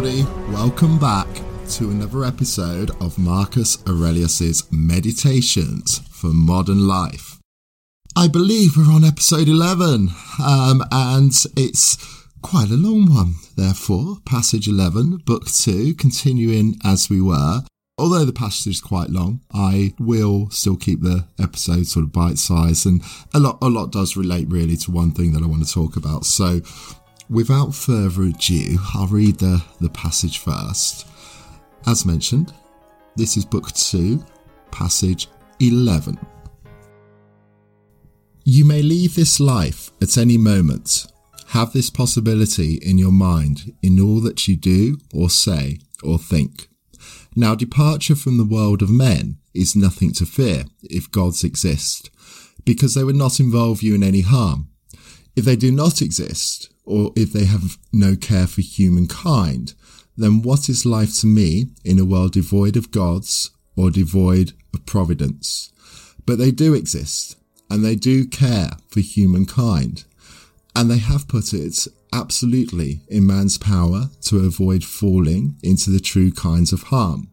everybody. Welcome back to another episode of Marcus Aurelius's Meditations for Modern Life. I believe we're on episode 11, um, and it's quite a long one, therefore. Passage 11, Book 2, continuing as we were. Although the passage is quite long, I will still keep the episode sort of bite sized, and a lot, a lot does relate really to one thing that I want to talk about. So, without further ado, I'll read the, the passage first. As mentioned, this is Book 2, Passage 11. You may leave this life at any moment. Have this possibility in your mind in all that you do or say or think. Now, departure from the world of men is nothing to fear if gods exist, because they would not involve you in any harm. If they do not exist, or if they have no care for humankind, then what is life to me in a world devoid of gods or devoid of providence? But they do exist, and they do care for humankind, and they have put it absolutely in man's power to avoid falling into the true kinds of harm.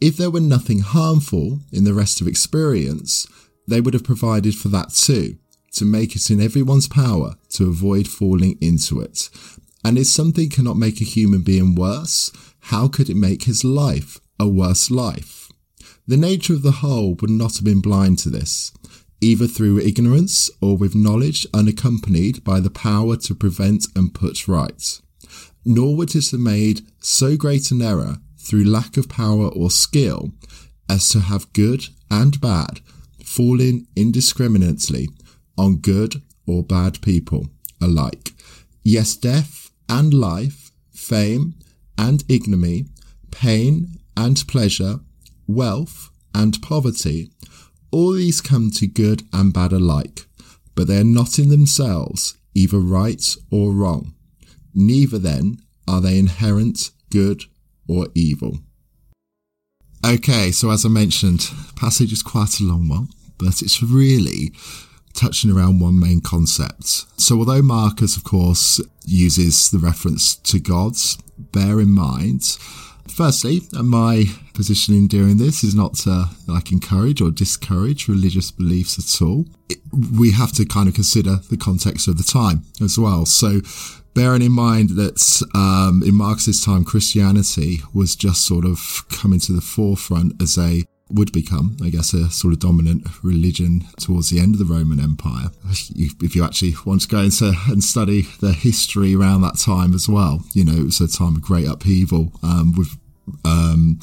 If there were nothing harmful in the rest of experience, they would have provided for that too, to make it in everyone's power to avoid falling into it. And if something cannot make a human being worse, how could it make his life a worse life? The nature of the whole would not have been blind to this either through ignorance or with knowledge unaccompanied by the power to prevent and put right. Nor would it have made so great an error through lack of power or skill as to have good and bad falling indiscriminately on good or bad people alike. Yes, death and life, fame and ignominy, pain and pleasure, wealth and poverty all these come to good and bad alike, but they are not in themselves either right or wrong. Neither then are they inherent good or evil. Okay, so as I mentioned, passage is quite a long one, but it's really touching around one main concept. So although Marcus, of course, uses the reference to gods, bear in mind Firstly, my position in doing this is not to like encourage or discourage religious beliefs at all. It, we have to kind of consider the context of the time as well. So, bearing in mind that um, in Marcus's time, Christianity was just sort of coming to the forefront as a would become, I guess, a sort of dominant religion towards the end of the Roman Empire. If you actually want to go into and study the history around that time as well, you know, it was a time of great upheaval um, with um,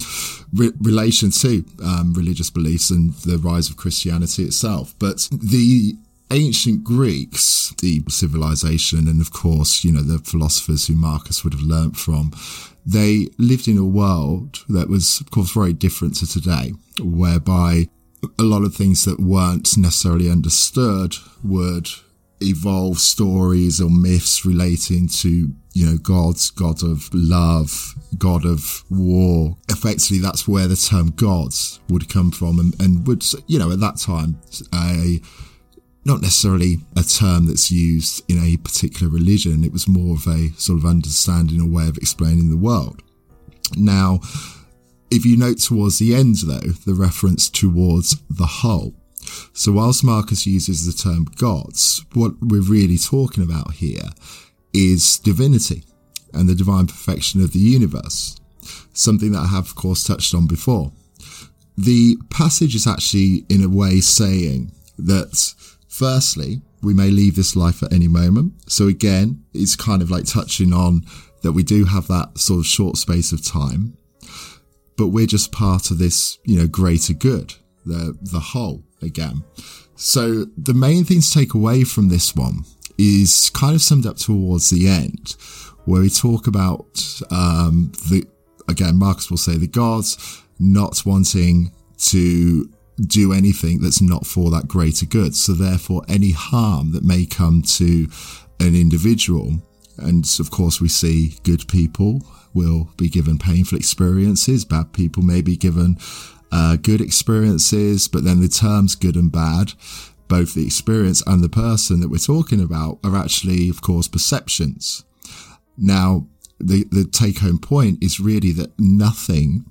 re- relation to um, religious beliefs and the rise of Christianity itself. But the ancient Greeks, the civilization, and of course, you know, the philosophers who Marcus would have learnt from, they lived in a world that was, of course, very different to today, whereby a lot of things that weren't necessarily understood would evolve stories or myths relating to, you know, gods, god of love, god of war. Effectively, that's where the term gods would come from and, and would, you know, at that time, a, not necessarily a term that's used in a particular religion. It was more of a sort of understanding or way of explaining the world. Now, if you note towards the end, though, the reference towards the whole. So, whilst Marcus uses the term gods, what we're really talking about here is divinity and the divine perfection of the universe, something that I have, of course, touched on before. The passage is actually, in a way, saying that Firstly, we may leave this life at any moment. So again, it's kind of like touching on that we do have that sort of short space of time, but we're just part of this, you know, greater good, the, the whole again. So the main thing to take away from this one is kind of summed up towards the end, where we talk about, um, the, again, Marcus will say the gods not wanting to do anything that's not for that greater good. So therefore, any harm that may come to an individual, and of course we see good people will be given painful experiences, bad people may be given uh, good experiences, but then the terms good and bad, both the experience and the person that we're talking about are actually, of course, perceptions. Now, the, the take home point is really that nothing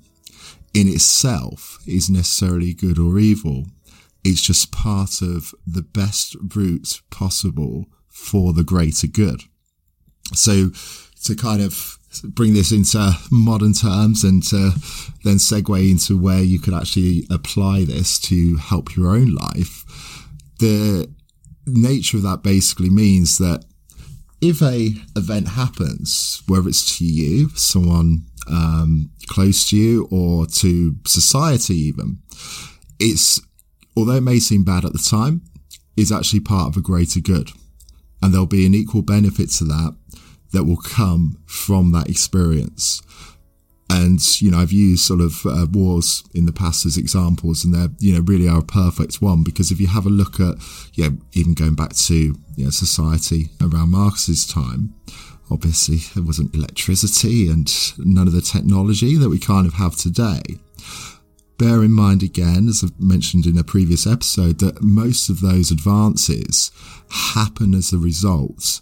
in itself is necessarily good or evil. It's just part of the best route possible for the greater good. So to kind of bring this into modern terms and to then segue into where you could actually apply this to help your own life, the nature of that basically means that if a event happens, whether it's to you, someone um, close to you, or to society, even, it's although it may seem bad at the time, is actually part of a greater good, and there'll be an equal benefit to that that will come from that experience. And, you know, I've used sort of uh, wars in the past as examples and they're, you know, really are a perfect one because if you have a look at, you know, even going back to, you know, society around Marcus's time, obviously there wasn't electricity and none of the technology that we kind of have today. Bear in mind again, as I've mentioned in a previous episode, that most of those advances happen as a result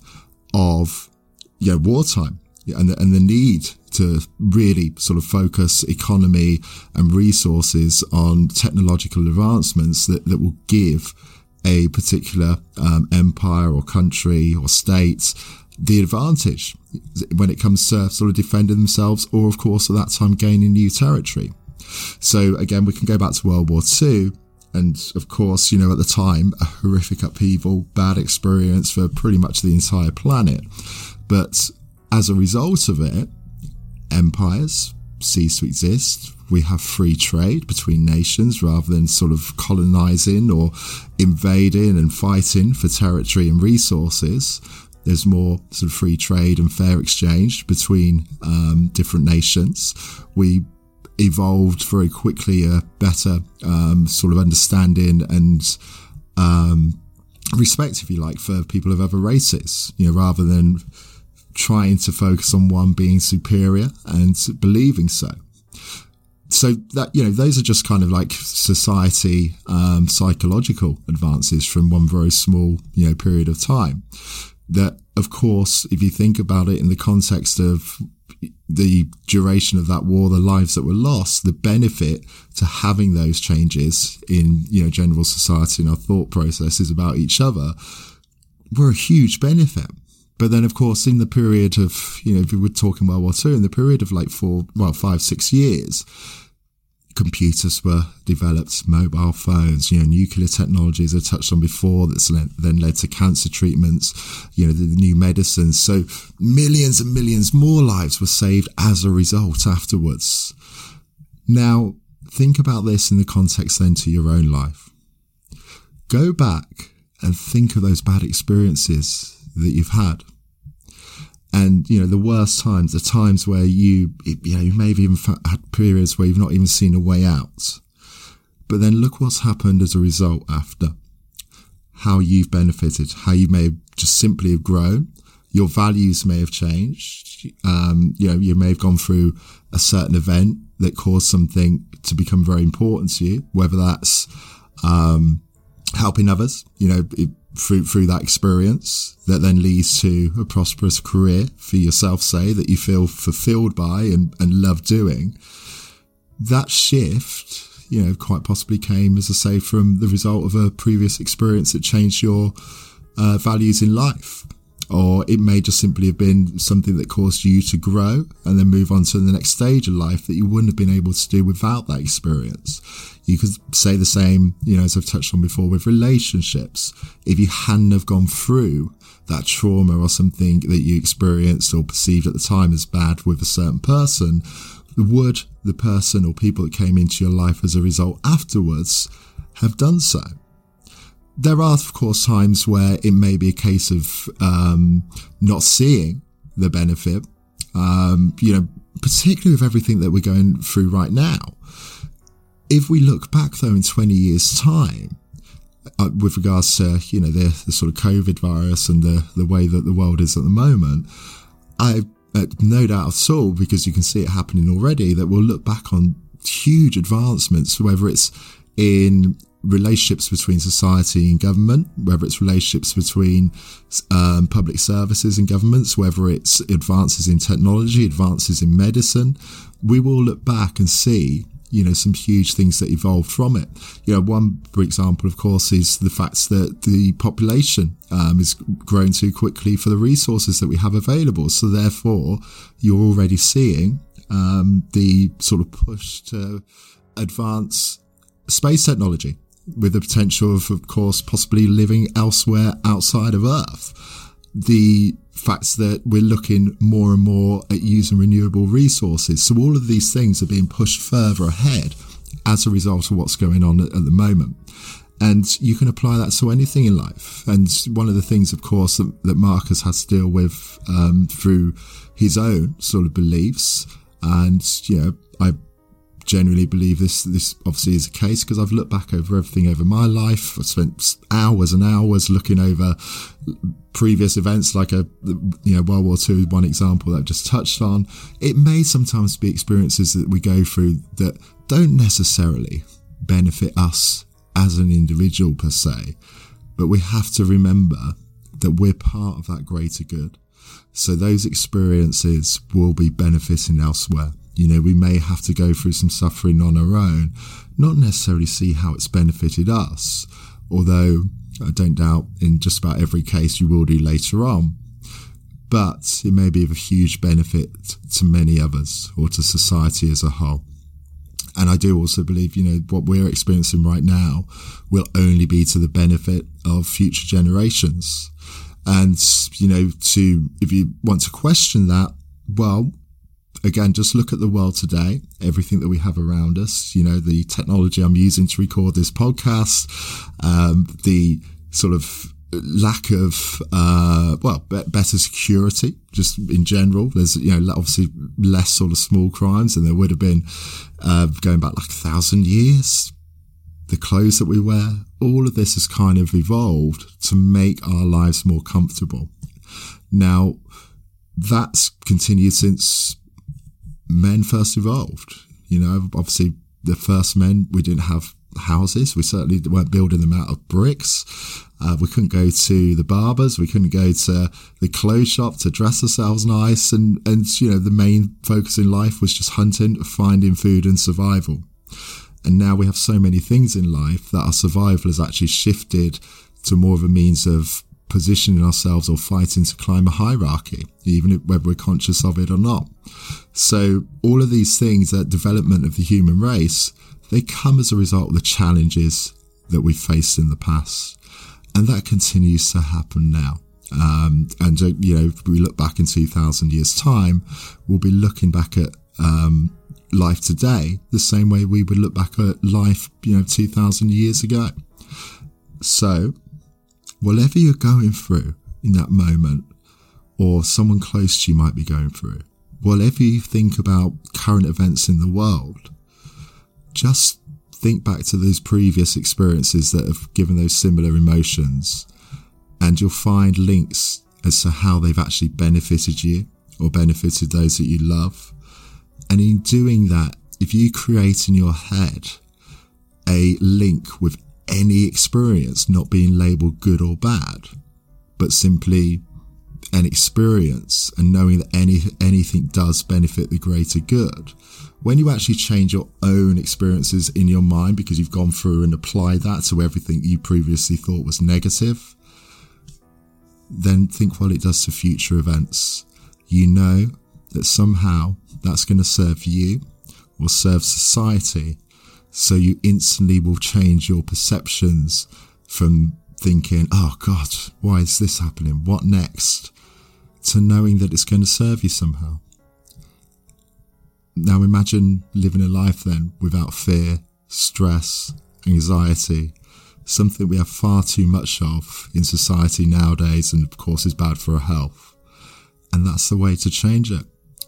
of yeah, wartime and the, and the need to really sort of focus economy and resources on technological advancements that, that will give a particular um, empire or country or state the advantage when it comes to sort of defending themselves or of course at that time gaining new territory. So again, we can go back to World War II and of course, you know, at the time, a horrific upheaval, bad experience for pretty much the entire planet. But as a result of it, empires cease to exist. We have free trade between nations rather than sort of colonizing or invading and fighting for territory and resources. There's more sort of free trade and fair exchange between um, different nations. We evolved very quickly a better um, sort of understanding and um, respect, if you like, for people of other races. You know, rather than trying to focus on one being superior and believing so. So that, you know, those are just kind of like society, um, psychological advances from one very small, you know, period of time. That, of course, if you think about it in the context of the duration of that war, the lives that were lost, the benefit to having those changes in, you know, general society and our thought processes about each other were a huge benefit. But then, of course, in the period of, you know, if we were talking World War II, in the period of like four, well, five, six years, computers were developed, mobile phones, you know, nuclear technologies I touched on before that's then led to cancer treatments, you know, the, the, new medicines. So millions and millions more lives were saved as a result afterwards. Now, think about this in the context then to your own life. Go back and think of those bad experiences that you've had and you know the worst times the times where you you know you may have even had periods where you've not even seen a way out. But then look what's happened as a result after. How you've benefited how you may have just simply have grown. Your values may have changed. Um, you know you may have gone through a certain event that caused something to become very important to you whether that's um, helping others you know it, through through that experience that then leads to a prosperous career for yourself say that you feel fulfilled by and, and love doing. That shift you know quite possibly came as i say from the result of a previous experience that changed your uh, values in life or it may just simply have been something that caused you to grow and then move on to the next stage of life that you wouldn't have been able to do without that experience. You could say the same, you know, as I've touched on before with relationships. If you hadn't have gone through that trauma or something that you experienced or perceived at the time as bad with a certain person, would the person or people that came into your life as a result afterwards have done so? There are, of course, times where it may be a case of um, not seeing the benefit. Um, you know, particularly with everything that we're going through right now. If we look back, though, in 20 years' time, uh, with regards to you know the, the, sort of COVID virus and the the way that the world is at the moment, I uh, no doubt at all because you can see it happening already that we'll look back on huge advancements, whether it's in relationships between society and government, whether it's relationships between um, public services and governments, whether it's advances in technology, advances in medicine, we will look back and see you know some huge things that evolved from it. You know, one for example, of course, is the fact that the population um, is growing too quickly for the resources that we have available. So therefore, you're already seeing um, the sort of push to advance space technology with the potential of, of course, possibly living elsewhere outside of Earth. The facts that we're looking more and more at using renewable resources. So all of these things are being pushed further ahead as a result of what's going on at, the moment. And you can apply that to anything in life. And one of the things, of course, that, that Marcus has to deal with um, through his own sort of beliefs. And, you know, I genuinely believe this this obviously is the case because I've looked back over everything over my life. I've spent hours and hours looking over previous events like a you know World War II one example that I've just touched on. It may sometimes be experiences that we go through that don't necessarily benefit us as an individual per se, but we have to remember that we're part of that greater good. So those experiences will be benefiting elsewhere. You know, we may have to go through some suffering on our own, not necessarily see how it's benefited us, although I don't doubt in just about every case you will do later on. But it may be of a huge benefit to many others or to society as a whole. And I do also believe, you know, what we're experiencing right now will only be to the benefit of future generations. And, you know, to, if you want to question that, well, again, just look at the world today, everything that we have around us, you know, the technology I'm using to record this podcast, um, the sort of lack of, uh, well, better security, just in general. There's, you know, obviously less sort of small crimes than there would have been, uh, going back like a thousand years. The clothes that we wear, all of this has kind of evolved to make our lives more comfortable. Now, that's continued since men first evolved. You know, obviously the first men, we didn't have houses. We certainly weren't building them out of bricks. Uh, we couldn't go to the barbers. We couldn't go to the clothes shop to dress ourselves nice. And, and, you know, the main focus in life was just hunting, finding food and survival. And now we have so many things in life that our survival has actually shifted to more of a means of positioning ourselves or fighting to climb a hierarchy, even if, whether we're conscious of it or not. So all of these things, that development of the human race, they come as a result of the challenges that we've faced in the past. And that continues to happen now. Um, and, uh, you know, if we look back in 2000 years time, we'll be looking back at, um, life today the same way we would look back at life, you know, 2000 years ago. So whatever you're going through in that moment, or someone close to you might be going through, whatever you think about current events in the world, just think back to those previous experiences that have given those similar emotions, and you'll find links as to how they've actually benefited you or benefited those that you love. And in doing that, if you create in your head a link with any experience not being labeled good or bad, but simply an experience and knowing that any, anything does benefit the greater good. When you actually change your own experiences in your mind because you've gone through and applied that to everything you previously thought was negative, then think what it does to future events. You know that somehow that's going to serve you or serve society so you instantly will change your perceptions from thinking, oh God, why is this happening? What next? To knowing that it's going to serve you somehow. Now imagine living a life then without fear, stress, anxiety, something we have far too much of in society nowadays and of course is bad for our health. And that's the way to change it.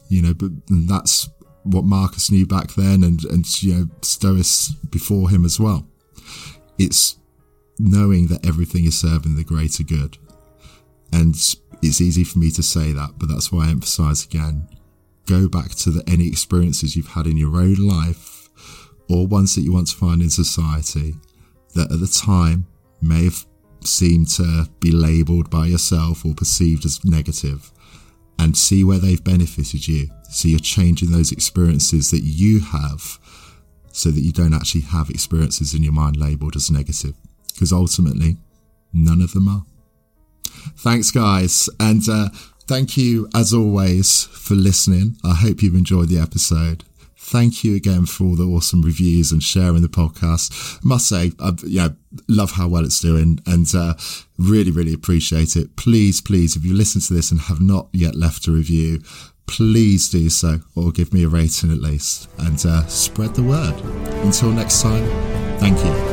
You know, but that's what Marcus knew back then and, and you know, Stoics before him as well. It's knowing that everything is serving the greater good. And it's easy for me to say that, but that's why I emphasize again. Go back to the, any experiences you've had in your own life or ones that you want to find in society that at the time may have seemed to be labeled by yourself or perceived as negative and see where they've benefited you. So you're changing those experiences that you have so that you don't actually have experiences in your mind labeled as negative because ultimately none of them are. Thanks guys. And, uh, Thank you, as always, for listening. I hope you've enjoyed the episode. Thank you again for all the awesome reviews and sharing the podcast. I must say, I love how well it's doing and uh, really, really appreciate it. Please, please, if you listen to this and have not yet left a review, please do so or give me a rating at least and uh, spread the word. Until next time, thank you.